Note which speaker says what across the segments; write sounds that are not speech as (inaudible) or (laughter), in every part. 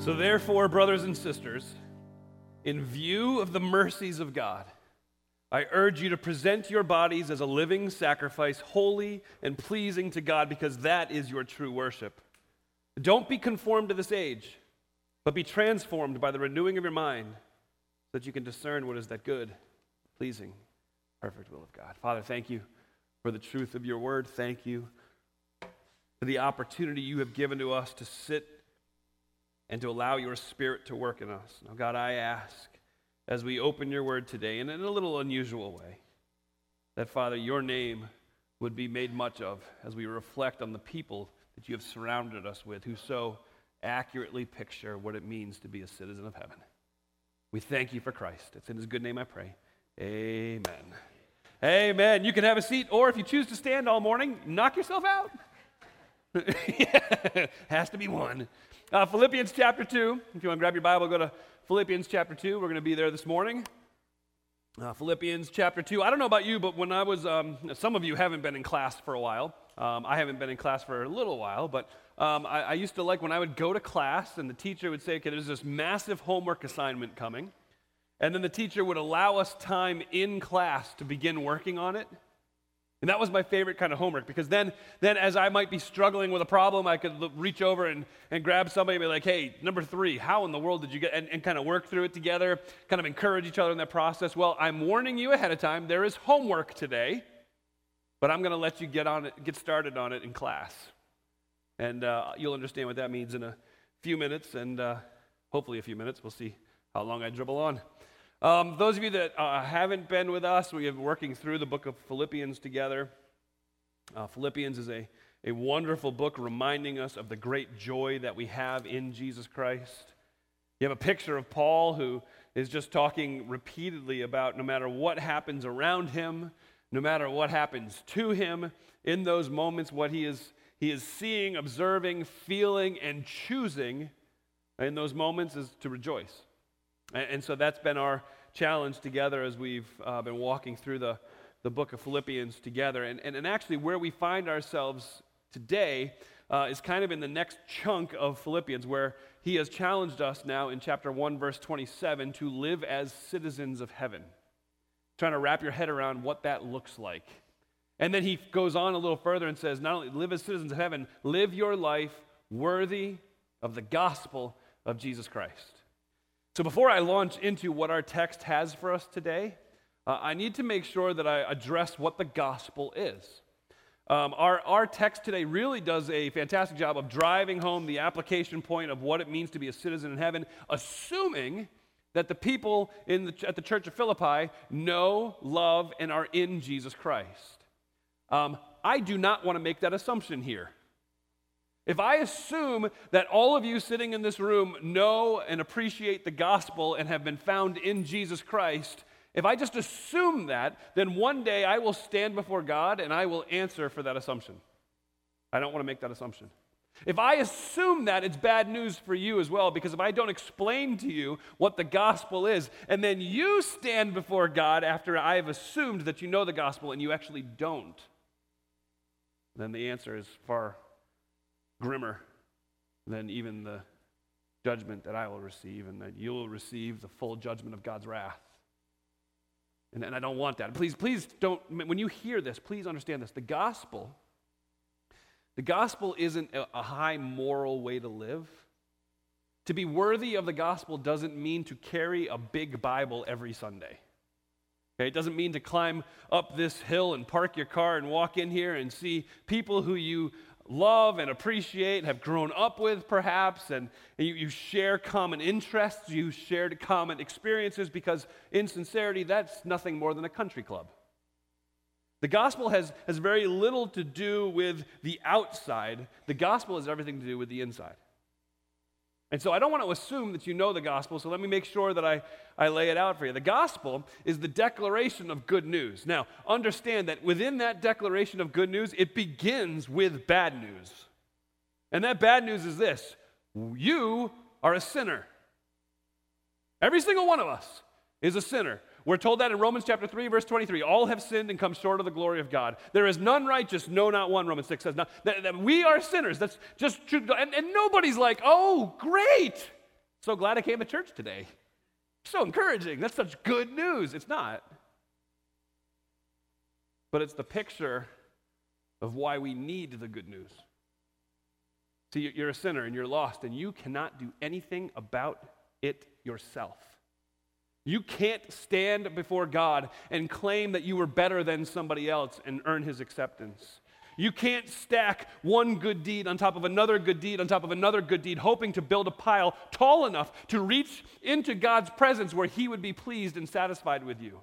Speaker 1: So, therefore, brothers and sisters, in view of the mercies of God, I urge you to present your bodies as a living sacrifice, holy and pleasing to God, because that is your true worship. Don't be conformed to this age, but be transformed by the renewing of your mind, so that you can discern what is that good, pleasing, perfect will of God. Father, thank you for the truth of your word. Thank you for the opportunity you have given to us to sit and to allow your spirit to work in us. Now, God, I ask as we open your word today, and in a little unusual way, that, Father, your name would be made much of as we reflect on the people that you have surrounded us with who so accurately picture what it means to be a citizen of heaven. We thank you for Christ. It's in his good name I pray. Amen. Amen. You can have a seat, or if you choose to stand all morning, knock yourself out. (laughs) Has to be one. Uh, Philippians chapter 2. If you want to grab your Bible, go to Philippians chapter 2. We're going to be there this morning. Uh, Philippians chapter 2. I don't know about you, but when I was, um, some of you haven't been in class for a while. Um, I haven't been in class for a little while, but um, I, I used to like when I would go to class and the teacher would say, okay, there's this massive homework assignment coming. And then the teacher would allow us time in class to begin working on it. And that was my favorite kind of homework because then, then as I might be struggling with a problem, I could reach over and, and grab somebody and be like, hey, number three, how in the world did you get, and, and kind of work through it together, kind of encourage each other in that process. Well, I'm warning you ahead of time, there is homework today, but I'm going to let you get on it, get started on it in class. And uh, you'll understand what that means in a few minutes, and uh, hopefully a few minutes. We'll see how long I dribble on. Um, those of you that uh, haven't been with us, we have been working through the book of Philippians together. Uh, Philippians is a, a wonderful book reminding us of the great joy that we have in Jesus Christ. You have a picture of Paul who is just talking repeatedly about no matter what happens around him, no matter what happens to him, in those moments, what he is, he is seeing, observing, feeling, and choosing in those moments is to rejoice. And, so that's been our challenge together as we've uh, been walking through the, the book of Philippians together. And, and, and actually, where we find ourselves today uh, is kind of in the next chunk of Philippians, where he has challenged us now in chapter 1, verse 27, to live as citizens of heaven. Trying to wrap your head around what that looks like. And then he goes on a little further and says, not only live as citizens of heaven, live your life worthy of the gospel of Jesus Christ. So, before I launch into what our text has for us today, uh, I need to make sure that I address what the gospel is. Um, our, our text today really does a fantastic job of driving home the application point of what it means to be a citizen in heaven, assuming that the people in the, at the church of Philippi know, love, and are in Jesus Christ. Um, I do not want to make that assumption here. If I assume that all of you sitting in this room know and appreciate the gospel and have been found in Jesus Christ, if I just assume that, then one day I will stand before God and I will answer for that assumption. I don't want to make that assumption. If I assume that, it's bad news for you as well, because if I don't explain to you what the gospel is, and then you stand before God after I have assumed that you know the gospel and you actually don't, then the answer is far grimmer than even the judgment that I will receive, and that you'll receive the full judgment of God's wrath. And, and I don't want that. Please, please don't, when you hear this, please understand this. The gospel, the gospel isn't a, a high moral way to live. To be worthy of the gospel doesn't mean to carry a big Bible every Sunday. Okay, it doesn't mean to climb up this hill and park your car and walk in here and see people who you love and appreciate, have grown up with perhaps, and you, you share common interests, you share common experiences, because in sincerity, that's nothing more than a country club. The gospel has, has very little to do with the outside, the gospel has everything to do with the inside. And so I don't want to assume that you know the gospel, so let me make sure that I, I lay it out for you. The gospel is the declaration of good news. Now, understand that within that declaration of good news, it begins with bad news. And that bad news is this you are a sinner. Every single one of us is a sinner. We're told that in Romans chapter 3, verse 23. All have sinned and come short of the glory of God. There is none righteous, no, not one, Romans 6 says. That, that we are sinners. That's just true. And, and nobody's like, oh, great. So glad I came to church today. So encouraging. That's such good news. It's not. But it's the picture of why we need the good news. See, you're a sinner and you're lost, and you cannot do anything about it yourself. You can't stand before God and claim that you were better than somebody else and earn his acceptance. You can't stack one good deed on top of another good deed on top of another good deed, hoping to build a pile tall enough to reach into God's presence where he would be pleased and satisfied with you.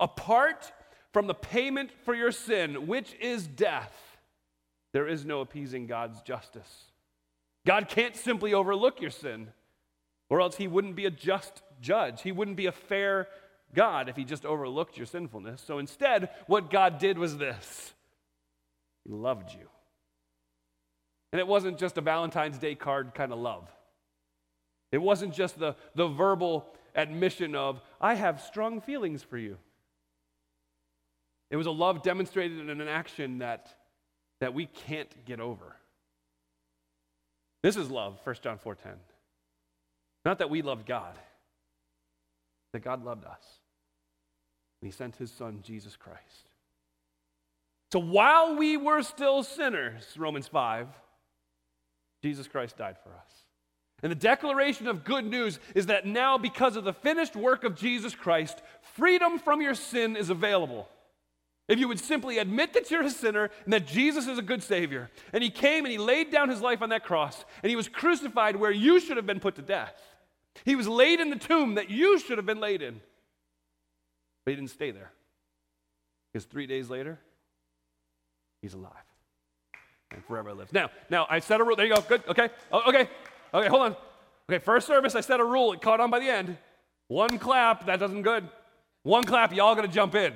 Speaker 1: Apart from the payment for your sin, which is death, there is no appeasing God's justice. God can't simply overlook your sin, or else he wouldn't be a just judge. He wouldn't be a fair God if he just overlooked your sinfulness. So instead, what God did was this He loved you. And it wasn't just a Valentine's Day card kind of love. It wasn't just the, the verbal admission of, I have strong feelings for you. It was a love demonstrated in an action that, that we can't get over. This is love, 1 John 4:10. Not that we loved God, that God loved us. And he sent his son Jesus Christ. So while we were still sinners, Romans 5, Jesus Christ died for us. And the declaration of good news is that now, because of the finished work of Jesus Christ, freedom from your sin is available. If you would simply admit that you're a sinner and that Jesus is a good Savior, and He came and He laid down His life on that cross, and He was crucified where you should have been put to death. He was laid in the tomb that you should have been laid in. But He didn't stay there. Because three days later, He's alive and forever lives. Now, now I set a rule. There you go. Good. Okay. Oh, okay. Okay. Hold on. Okay. First service, I set a rule. It caught on by the end. One clap. That doesn't good. One clap. Y'all got to jump in.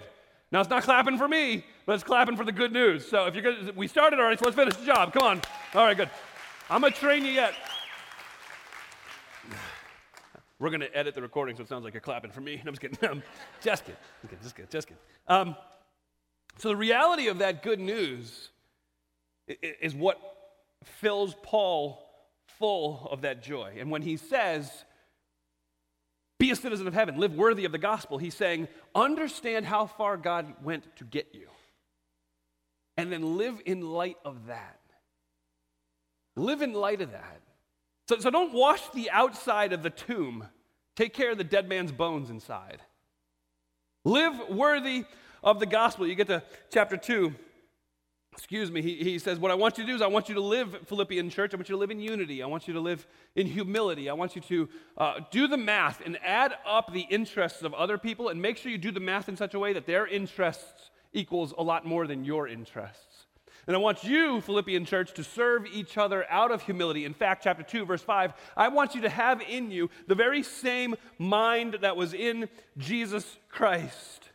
Speaker 1: Now, it's not clapping for me, but it's clapping for the good news. So if you're good, we started already, so let's finish the job. Come on. All right, good. I'm to train you yet. We're going to edit the recording so it sounds like you're clapping for me. (laughs) No, I'm just kidding. Um, just kidding. Okay, just kidding. Just kidding. Um, so the reality of that good news is what fills Paul full of that joy. And when he says, be a citizen of heaven, live worthy of the gospel. He's saying, understand how far God went to get you. And then live in light of that. Live in light of that. So, so don't wash the outside of the tomb, take care of the dead man's bones inside. Live worthy of the gospel. You get to chapter 2 excuse me, he, he says, What I want you to do is I want you to live, Philippian church, I want you to live in unity. I want you to live in humility. I want you to uh, do the math and add up the interests of other people and make sure you do the math in such a way that their interests equals a lot more than your interests. And I want you, Philippian church, to serve each other out of humility. In fact, chapter 2, verse 5, I want you to have in you the very same mind that was in Jesus Christ.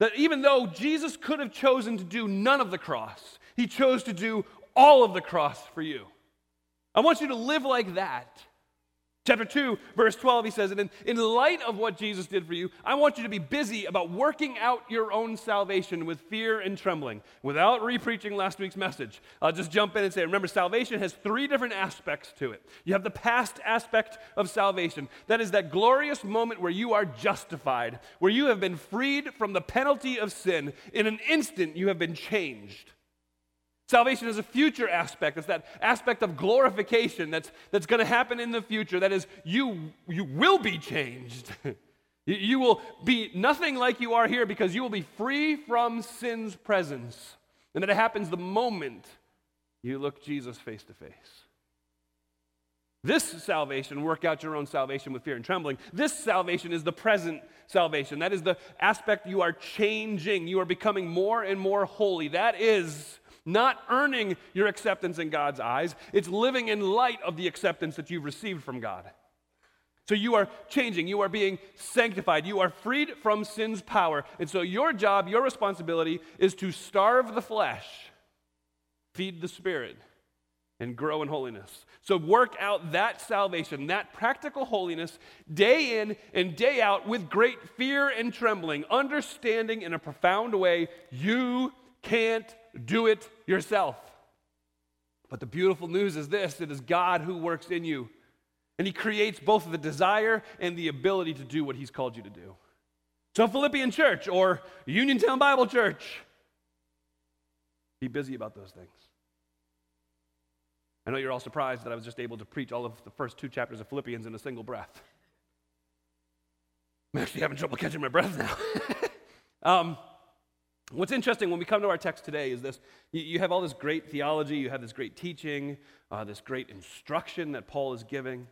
Speaker 1: That even though Jesus could have chosen to do none of the cross, he chose to do all of the cross for you. I want you to live like that. Chapter 2, verse 12, he says, And in, in light of what Jesus did for you, I want you to be busy about working out your own salvation with fear and trembling. Without repreaching last week's message, I'll just jump in and say, remember, salvation has three different aspects to it. You have the past aspect of salvation. That is that glorious moment where you are justified, where you have been freed from the penalty of sin. In an instant, you have been changed. Salvation is a future aspect. It's that aspect of glorification that's, that's going to happen in the future. That is, you, you will be changed. (laughs) you will be nothing like you are here because you will be free from sin's presence. And that it happens the moment you look Jesus face to face. This salvation, work out your own salvation with fear and trembling. This salvation is the present salvation. That is the aspect you are changing. You are becoming more and more holy. That is not earning your acceptance in God's eyes, it's living in light of the acceptance that you've received from God. So you are changing, you are being sanctified, you are freed from sin's power. And so your job, your responsibility is to starve the flesh, feed the spirit, and grow in holiness. So work out that salvation, that practical holiness, day in and day out with great fear and trembling, understanding in a profound way you can't do it yourself. But the beautiful news is this it is God who works in you. And he creates both the desire and the ability to do what he's called you to do. So, Philippian Church or Uniontown Bible Church, be busy about those things. I know you're all surprised that I was just able to preach all of the first two chapters of Philippians in a single breath. I'm actually having trouble catching my breath now. (laughs) um, what's interesting when we come to our text today is this you, have all this great theology, you have this great teaching, uh, this great instruction that Paul is giving.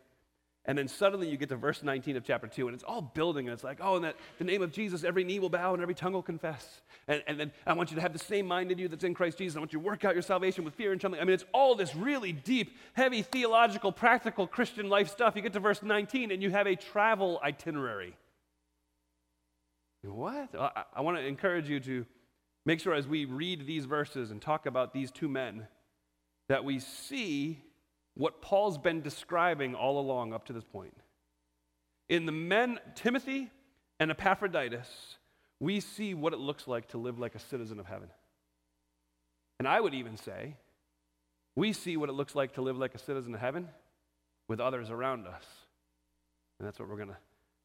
Speaker 1: And then suddenly you get to verse 19 of chapter 2, and it's all building, and it's like, oh, in that the name of Jesus, every knee will bow and every tongue will confess. And, and then I want you to have the same mind in you that's in Christ Jesus. I want you to work out your salvation with fear and trembling. I mean, it's all this really deep, heavy, theological, practical Christian life stuff. You get to verse 19, and you have a travel itinerary. What? I, I want to encourage you to make sure as we read these verses and talk about these two men that we see what Paul's been describing all along up to this point. In the men, Timothy and Epaphroditus, we see what it looks like to live like a citizen of heaven. And I would even say, we see what it looks like to live like a citizen of heaven with others around us. And that's what we're going to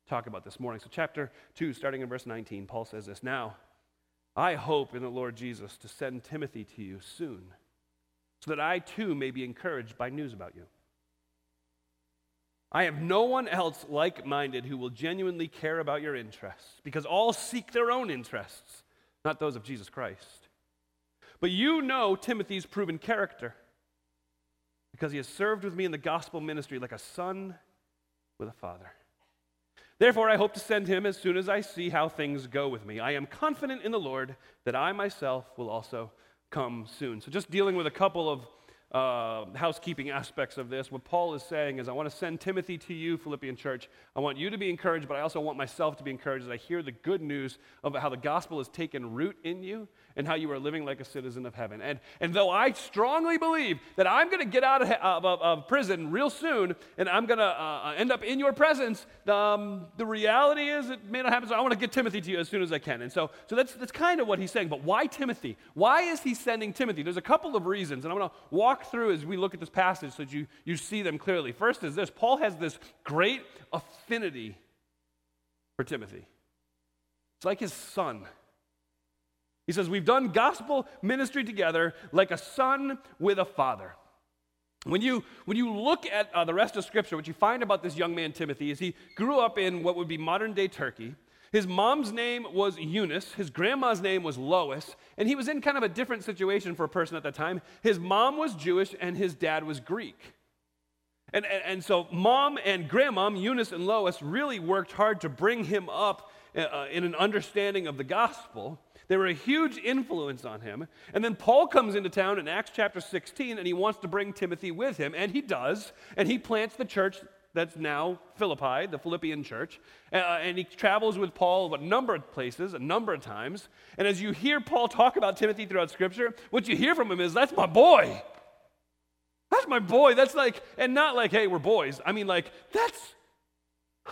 Speaker 1: talk about this morning. So, chapter 2, starting in verse 19, Paul says this Now, I hope in the Lord Jesus to send Timothy to you soon so that I too may be encouraged by news about you. I have no one else like minded who will genuinely care about your interests, because all seek their own interests, not those of Jesus Christ. But you know Timothy's proven character, because he has served with me in the gospel ministry like a son with a father. Therefore, I hope to send him as soon as I see how things go with me. I am confident in the Lord that I myself will also come soon. So, just dealing with a couple of uh, housekeeping aspects of this. What Paul is saying is, I want to send Timothy to you, Philippian church. I want you to be encouraged, but I also want myself to be encouraged as I hear the good news of how the gospel has taken root in you and how you are living like a citizen of heaven. And, and though I strongly believe that I'm going to get out of, of, of, prison real soon and I'm going to uh, uh, end up in your presence, um, the reality is it may not happen. So I want to get Timothy to you as soon as I can. And so, so that's, that's kind of what he's saying. But why Timothy? Why is he sending Timothy? There's a couple of reasons. And I'm going to walk through as we look at this passage so that you, you see them clearly. First is this Paul has this great affinity for Timothy. It's like his son. He says, We've done gospel ministry together like a son with a father. When you, when you look at uh, the rest of Scripture, what you find about this young man, Timothy, is he grew up in what would be modern day Turkey. His mom's name was Eunice, his grandma's name was Lois, and he was in kind of a different situation for a person at that time. His mom was Jewish and his dad was Greek. And, and, and so, mom and grandmom, Eunice and Lois, really worked hard to bring him up uh, in an understanding of the gospel. They were a huge influence on him. And then Paul comes into town in Acts chapter 16 and he wants to bring Timothy with him, and he does. And he plants the church that's now Philippi, the Philippian church. Uh, and he travels with Paul a number of places, a number of times. And as you hear Paul talk about Timothy throughout Scripture, what you hear from him is, that's my boy. That's my boy. That's like, and not like, hey, we're boys. I mean, like, that's,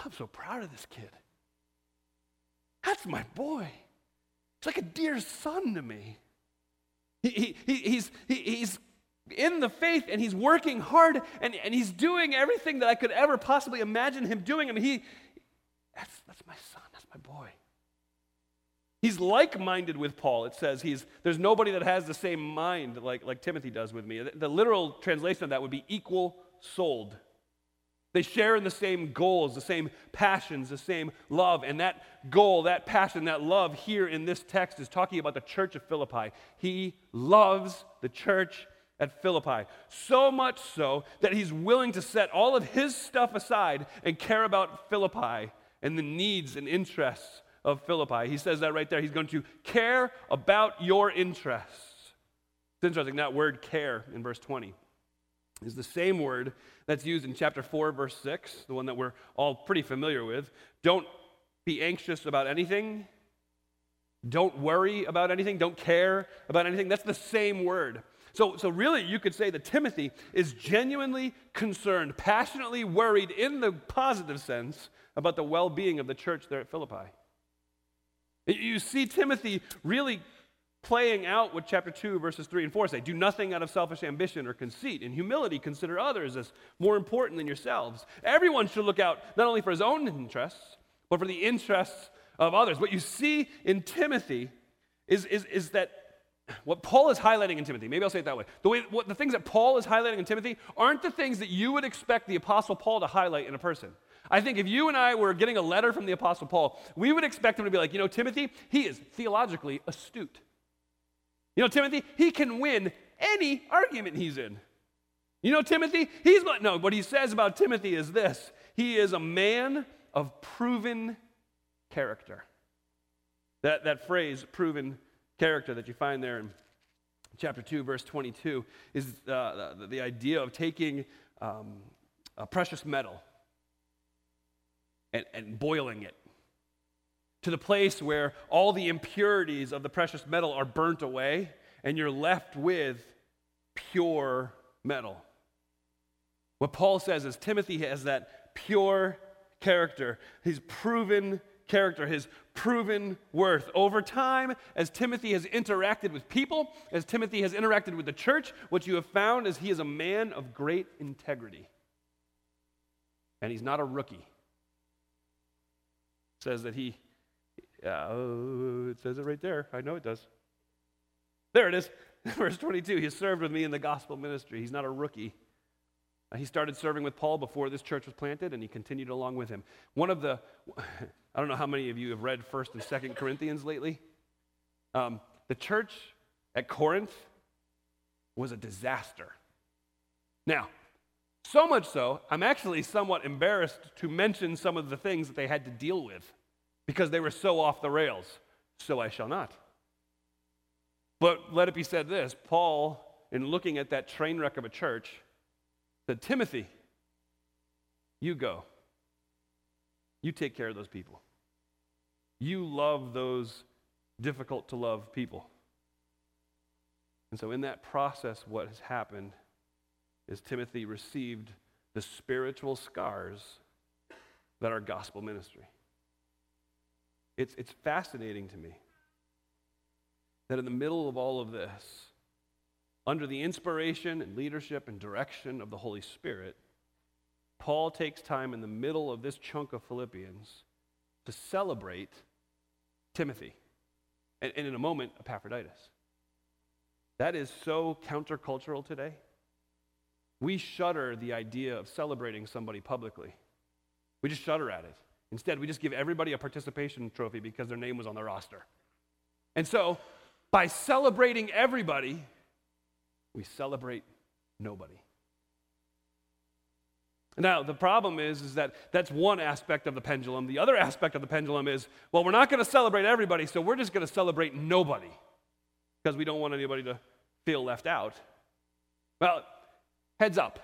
Speaker 1: I'm so proud of this kid. That's my boy. It's like a dear son to me. He, he, he's, he, he's in the faith and he's working hard and, and he's doing everything that I could ever possibly imagine him doing. I mean, he, that's, that's my son, that's my boy. He's like minded with Paul. It says he's, there's nobody that has the same mind like, like Timothy does with me. The, the literal translation of that would be equal souled. They share in the same goals, the same passions, the same love. And that goal, that passion, that love here in this text is talking about the church of Philippi. He loves the church at Philippi. So much so that he's willing to set all of his stuff aside and care about Philippi and the needs and interests of Philippi. He says that right there. He's going to care about your interests. It's interesting, that word care in verse 20 is the same word that's used in chapter 4, verse 6, the one that we're all pretty familiar with. Don't be anxious about anything. Don't worry about anything. Don't care about anything. That's the same word. So, so really, you could say that Timothy is genuinely concerned, passionately worried in the positive sense about the well being of the church there at Philippi. You see Timothy really playing out what chapter 2, verses 3 and 4 say. Do nothing out of selfish ambition or conceit. In humility, consider others as more important than yourselves. Everyone should look out not only for his own interests, but for the interests of others. What you see in Timothy is, is, is that what Paul is highlighting in Timothy, maybe I'll say it that way. The, way what, the things that Paul is highlighting in Timothy aren't the things that you would expect the Apostle Paul to highlight in a person. I think if you and I were getting a letter from the Apostle Paul, we would expect him to be like, you know, Timothy, he is theologically astute. You know, Timothy, he can win any argument he's in. You know, Timothy, he's no, what he says about Timothy is this he is a man of proven character. That, that phrase, proven character, that you find there in chapter 2, verse 22, is uh, the, the, idea of taking um, a precious metal and, and boiling it to the place where all the impurities of the precious metal are burnt away and you're left with pure metal. What Paul says is Timothy has that pure character, He's proven character, his proven worth. Over time, as Timothy has interacted with people, as Timothy has interacted with the church, what you have found is he is a man of great integrity. And he's not a rookie says that he, uh, oh, it says it right there. I know it does. There it is. (laughs) Verse 22 He served with me in the gospel ministry. He's not a rookie. Uh, he started serving with Paul before this church was planted, and he continued along with him. One of the, (laughs) I don't know how many of you have read 1st and 2nd Corinthians lately. Um, the church at Corinth was a disaster. Now, so much so, I'm actually somewhat embarrassed to mention some of the things that they had to deal with because they were so off the rails. So I shall not. But let it be said this Paul, in looking at that train wreck of a church, said, Timothy, you go. You take care of those people. You love those difficult to love people. And so, in that process, what has happened is Timothy received the spiritual scars that are gospel ministry. It's, it's fascinating to me that in the middle of all of this, under the inspiration and leadership and direction of the Holy Spirit, Paul takes time in the middle of this chunk of Philippians to celebrate Timothy, and, and in a moment, Epaphroditus. That is so countercultural today. We shudder the idea of celebrating somebody publicly. We just shudder at it. Instead, we just give everybody a participation trophy because their name was on the roster. And so, by celebrating everybody, we celebrate nobody. Now, the problem is, is that that's one aspect of the pendulum. The other aspect of the pendulum is, well, we're not going to celebrate everybody, so we're just going to celebrate nobody because we don't want anybody to feel left out. Well, Heads up,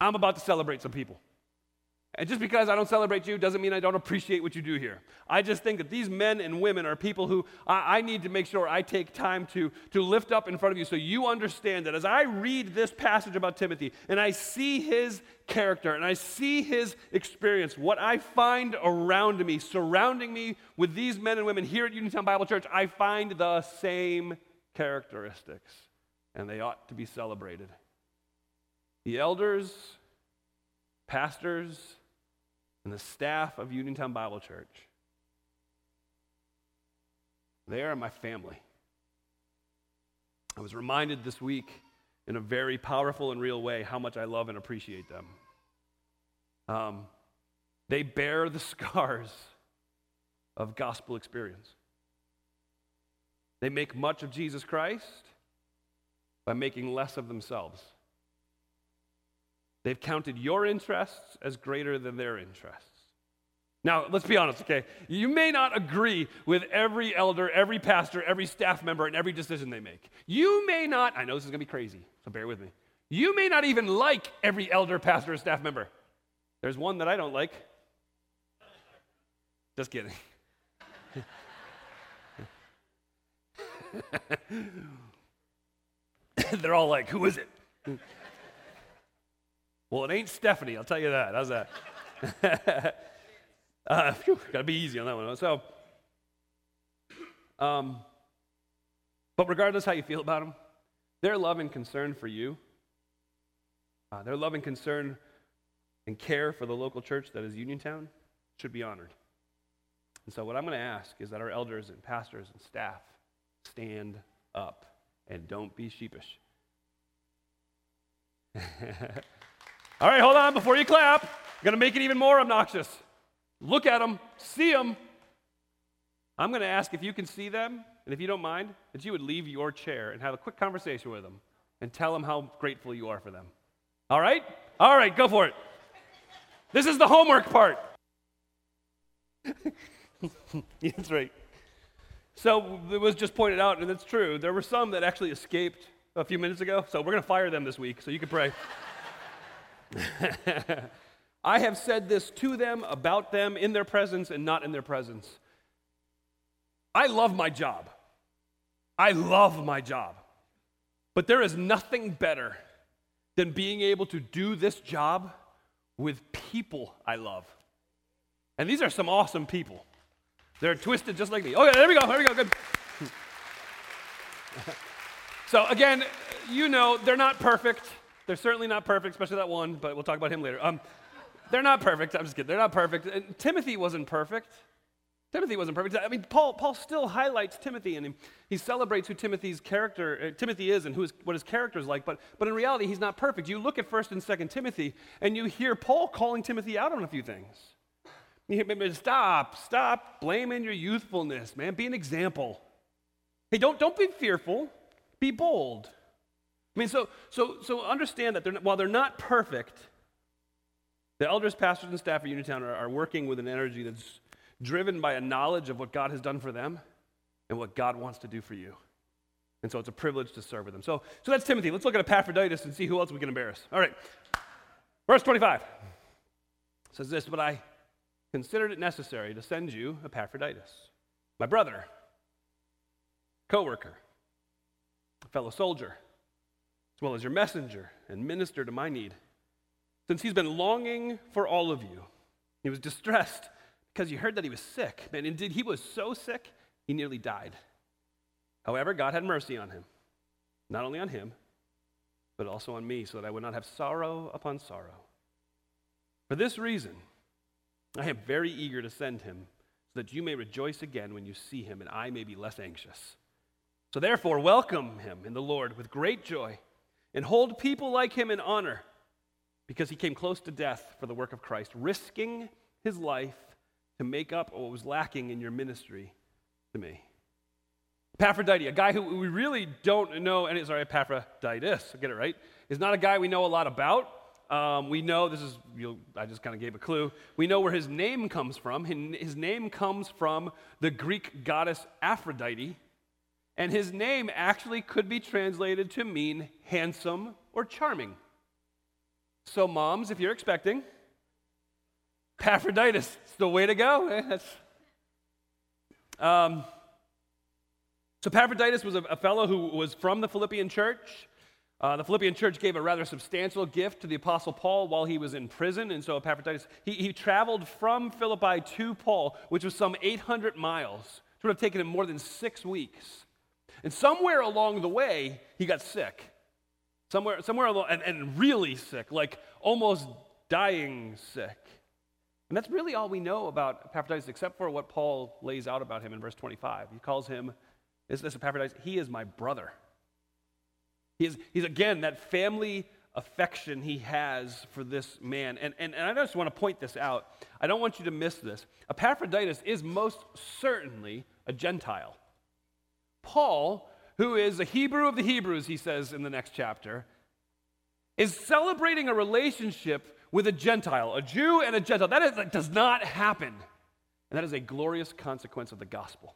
Speaker 1: I'm about to celebrate some people. And just because I don't celebrate you doesn't mean I don't appreciate what you do here. I just think that these men and women are people who I, I, need to make sure I take time to, to lift up in front of you so you understand that as I read this passage about Timothy and I see his character and I see his experience, what I find around me, surrounding me with these men and women here at Uniontown Bible Church, I find the same characteristics. And they ought to be celebrated. The elders, pastors, and the staff of Uniontown Bible Church, they are my family. I was reminded this week in a very powerful and real way how much I love and appreciate them. Um, they bear the scars of gospel experience. They make much of Jesus Christ by making less of themselves. They've counted your interests as greater than their interests. Now, let's be honest, okay? You may not agree with every elder, every pastor, every staff member, and every decision they make. You may not, I know this is gonna be crazy, so bear with me. You may not even like every elder, pastor, or staff member. There's one that I don't like. Just kidding. (laughs) They're all like, who is it? Well, it ain't Stephanie, I'll tell you that. How's that? (laughs) uh, gotta be easy on that one. So, um, But regardless how you feel about them, their love and concern for you, uh, their love and concern and care for the local church that is Uniontown should be honored. And so, what I'm going to ask is that our elders and pastors and staff stand up and don't be sheepish. (laughs) All right, hold on before you clap. I'm going to make it even more obnoxious. Look at them, see them. I'm going to ask if you can see them, and if you don't mind, that you would leave your chair and have a quick conversation with them and tell them how grateful you are for them. All right? All right, go for it. This is the homework part. (laughs) That's right. So it was just pointed out, and it's true. There were some that actually escaped a few minutes ago, so we're going to fire them this week, so you can pray. I have said this to them, about them, in their presence, and not in their presence. I love my job. I love my job. But there is nothing better than being able to do this job with people I love. And these are some awesome people. They're twisted just like me. Okay, there we go. There we go. Good. (laughs) so, again, you know, they're not perfect. They're certainly not perfect, especially that one, but we'll talk about him later. Um, they're not perfect. I'm just kidding. They're not perfect. And Timothy wasn't perfect. Timothy wasn't perfect. I mean, Paul, Paul still highlights Timothy and he, he celebrates who Timothy's character, uh, Timothy is and who is, what his character is like, but, but in reality, he's not perfect. You look at 1st and 2nd Timothy and you hear Paul calling Timothy out on a few things. You hear, stop, stop blaming your youthfulness, man. Be an example. Hey, don't, don't be fearful, be bold. I mean, so, so, so understand that they're not, while they're not perfect, the elders, pastors, and staff at Uniontown are, are working with an energy that's driven by a knowledge of what God has done for them and what God wants to do for you. And so it's a privilege to serve with them. So, so that's Timothy. Let's look at Epaphroditus and see who else we can embarrass. All right. Verse 25 says this, but I considered it necessary to send you Epaphroditus, my brother, co worker, fellow soldier, well as your messenger and minister to my need. Since he's been longing for all of you, he was distressed because you heard that he was sick. And indeed, he was so sick, he nearly died. However, God had mercy on him, not only on him, but also on me, so that I would not have sorrow upon sorrow. For this reason, I am very eager to send him, so that you may rejoice again when you see him, and I may be less anxious. So therefore, welcome him in the Lord with great joy, and hold people like him in honor, because he came close to death for the work of Christ, risking his life to make up what was lacking in your ministry to me. Epaphroditus, a guy who we really don't know, and sorry, Epaphroditus, get it right, is not a guy we know a lot about. Um, we know, this is, I just kind of gave a clue. We know where his name comes from. His name comes from the Greek goddess Aphrodite. And his name actually could be translated to mean handsome or charming. So, moms, if you're expecting, Epaphroditus, it's the way to go. (laughs) um, so, Epaphroditus was a, a fellow who was from the Philippian church. Uh, the Philippian church gave a rather substantial gift to the Apostle Paul while he was in prison. And so Epaphroditus, he, he traveled from Philippi to Paul, which was some 800 miles. It would have taken him more than six weeks. And somewhere along the way, he got sick. Somewhere, somewhere along, and, and really sick, like almost dying sick. And that's really all we know about Epaphroditus, except for what Paul lays out about him in verse 25. He calls him, is this Epaphroditus? He is my brother. He's, he's again, that family affection he has for this man. And, and, and I just want to point this out. I don't want you to miss this. Epaphroditus is most certainly a Gentile. Paul, who is a Hebrew of the Hebrews, he says in the next chapter, is celebrating a relationship with a Gentile, a Jew and a Gentile. That, is, that does not happen. And that is a glorious consequence of the gospel.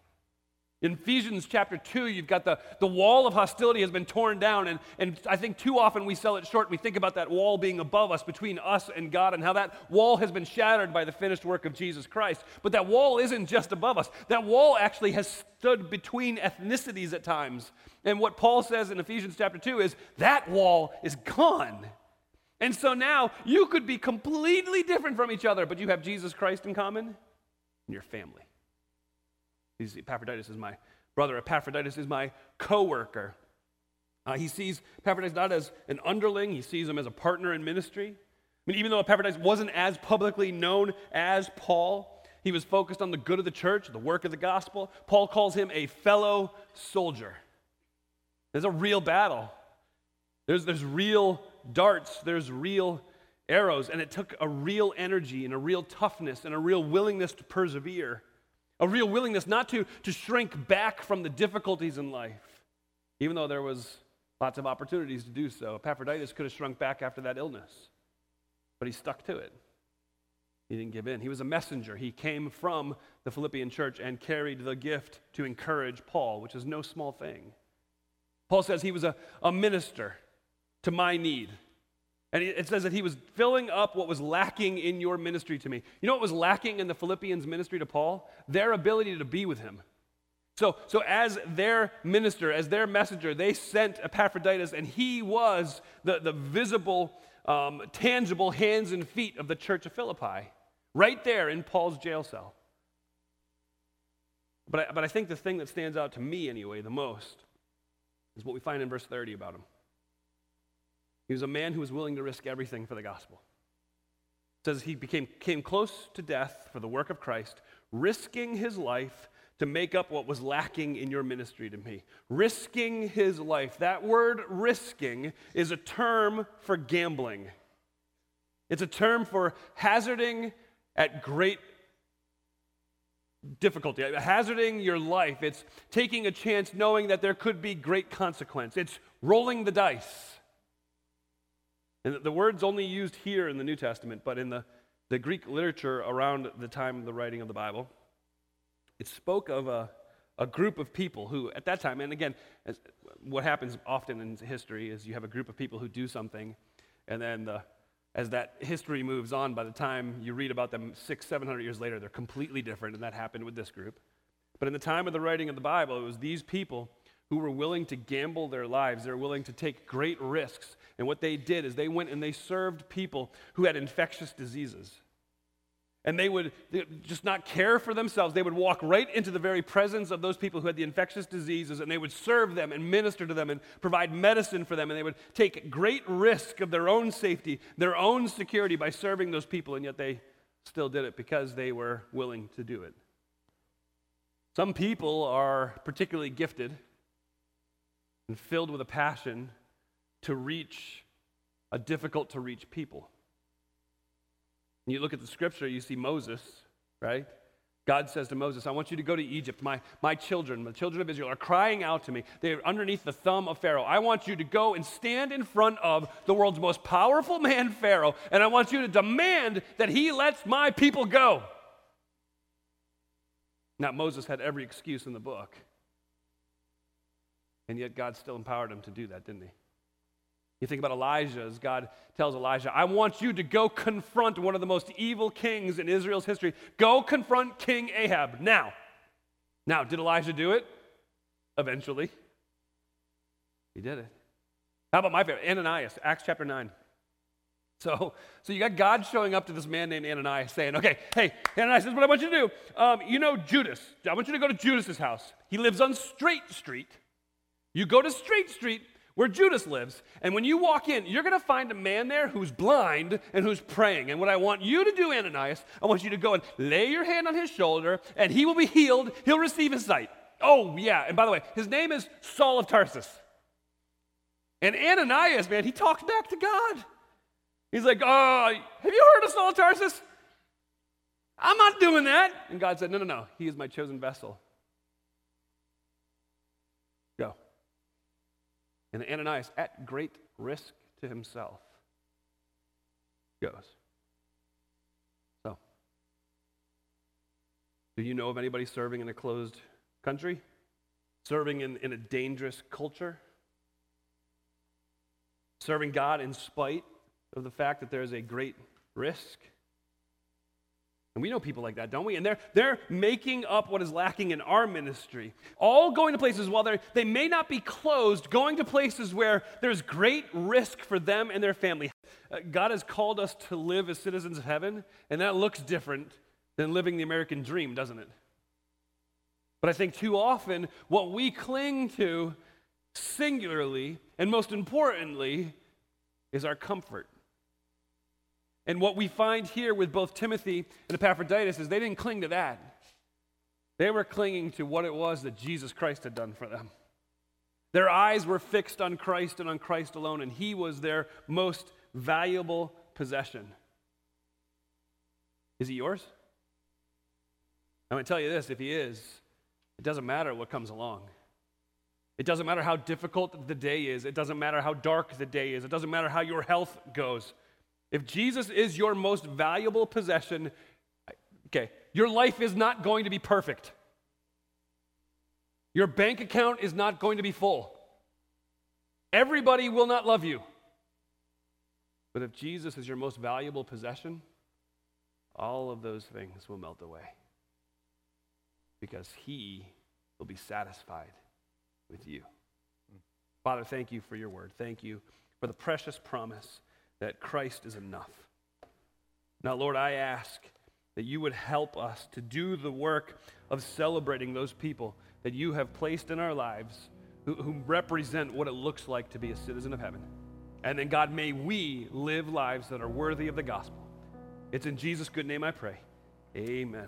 Speaker 1: In Ephesians chapter 2, you've got the, the wall of hostility has been torn down, and, and I think too often we sell it short. We think about that wall being above us, between us and God, and how that wall has been shattered by the finished work of Jesus Christ. But that wall isn't just above us, that wall actually has stood between ethnicities at times. And what Paul says in Ephesians chapter 2 is that wall is gone. And so now you could be completely different from each other, but you have Jesus Christ in common and your family. He's, Epaphroditus is my, brother Epaphroditus is my co worker. Uh, he sees Epaphroditus not as an underling, he sees him as a partner in ministry. I mean, even though Epaphroditus wasn't as publicly known as Paul, he was focused on the good of the church, the work of the gospel. Paul calls him a fellow soldier. There's a real battle. There's, there's real darts, there's real arrows, and it took a real energy and a real toughness and a real willingness to persevere, a real willingness not to, to shrink back from the difficulties in life, even though there was lots of opportunities to do so. Epaphroditus could have shrunk back after that illness, but he stuck to it. He didn't give in. He was a messenger. He came from the Philippian church and carried the gift to encourage Paul, which is no small thing. Paul says he was a, a minister to my need. And it says that he was filling up what was lacking in your ministry to me. You know what was lacking in the Philippians' ministry to Paul? Their ability to be with him. So, so as their minister, as their messenger, they sent Epaphroditus, and he was the, the visible, um, tangible hands and feet of the church of Philippi, right there in Paul's jail cell. But I, but I think the thing that stands out to me, anyway, the most is what we find in verse 30 about him. He was a man who was willing to risk everything for the gospel. It says he became came close to death for the work of Christ, risking his life to make up what was lacking in your ministry to me. Risking his life. That word risking is a term for gambling. It's a term for hazarding at great difficulty, hazarding your life. It's taking a chance knowing that there could be great consequence. It's rolling the dice. And the word's only used here in the New Testament, but in the, the Greek literature around the time of the writing of the Bible, it spoke of a, a group of people who, at that time, and again, what happens often in history is you have a group of people who do something, and then the, as that history moves on, by the time you read about them six, seven hundred years later, they're completely different, and that happened with this group. But in the time of the writing of the Bible, it was these people who were willing to gamble their lives. They were willing to take great risks. And what they did is they went and they served people who had infectious diseases. And they would just not care for themselves. They would walk right into the very presence of those people who had the infectious diseases and they would serve them and minister to them and provide medicine for them. And they would take great risk of their own safety, their own security by serving those people. And yet they still did it because they were willing to do it. Some people are particularly gifted and filled with a passion to reach a difficult to reach people. You look at the scripture, you see Moses, right? God says to Moses, I want you to go to Egypt. My, my children, the children of Israel, are crying out to me. They are underneath the thumb of Pharaoh. I want you to go and stand in front of the world's most powerful man, Pharaoh, and I want you to demand that he lets my people go. Now, Moses had every excuse in the book. And yet God still empowered him to do that, didn't he? You think about Elijah as God tells Elijah, I want you to go confront one of the most evil kings in Israel's history. Go confront King Ahab now. Now, did Elijah do it? Eventually. He did it. How about my favorite? Ananias, Acts chapter 9. So, so you got God showing up to this man named Ananias saying, okay, hey, Ananias, this is what I want you to do. Um, you know Judas. I want you to go to Judas's house. He lives on Straight Street. You go to Straight Street where Judas lives, and when you walk in, you're going to find a man there who's blind and who's praying. And what I want you to do, Ananias, I want you to go and lay your hand on his shoulder, and he will be healed. He'll receive his sight. Oh, yeah. And by the way, his name is Saul of Tarsus. And Ananias, man, he talks back to God. He's like, Oh, have you heard of Saul of Tarsus? I'm not doing that. And God said, No, no, no. He is my chosen vessel. And Ananias, at great risk to himself, goes. So, do you know of anybody serving in a closed country? Serving in, in a dangerous culture? Serving God in spite of the fact that there is a great risk? And we know people like that, don't we? And they're, they're making up what is lacking in our ministry. All going to places, while they may not be closed, going to places where there's great risk for them and their family. Uh, God has called us to live as citizens of heaven, and that looks different than living the American dream, doesn't it? But I think too often what we cling to singularly and most importantly is our comfort. And what we find here with both Timothy and Epaphroditus is they didn't cling to that. They were clinging to what it was that Jesus Christ had done for them. Their eyes were fixed on Christ and on Christ alone, and He was their most valuable possession. Is He yours? I'm going to tell you this if He is, it doesn't matter what comes along. It doesn't matter how difficult the day is. It doesn't matter how dark the day is. It doesn't matter how your health goes. If Jesus is your most valuable possession, okay, your life is not going to be perfect. Your bank account is not going to be full. Everybody will not love you. But if Jesus is your most valuable possession, all of those things will melt away because he will be satisfied with you. Father, thank you for your word. Thank you for the precious promise that Christ is enough. Now, Lord, I ask that you would help us to do the work of celebrating those people that you have placed in our lives who, who, represent what it looks like to be a citizen of heaven. And then, God, may we live lives that are worthy of the gospel. It's in Jesus' good name I pray. Amen.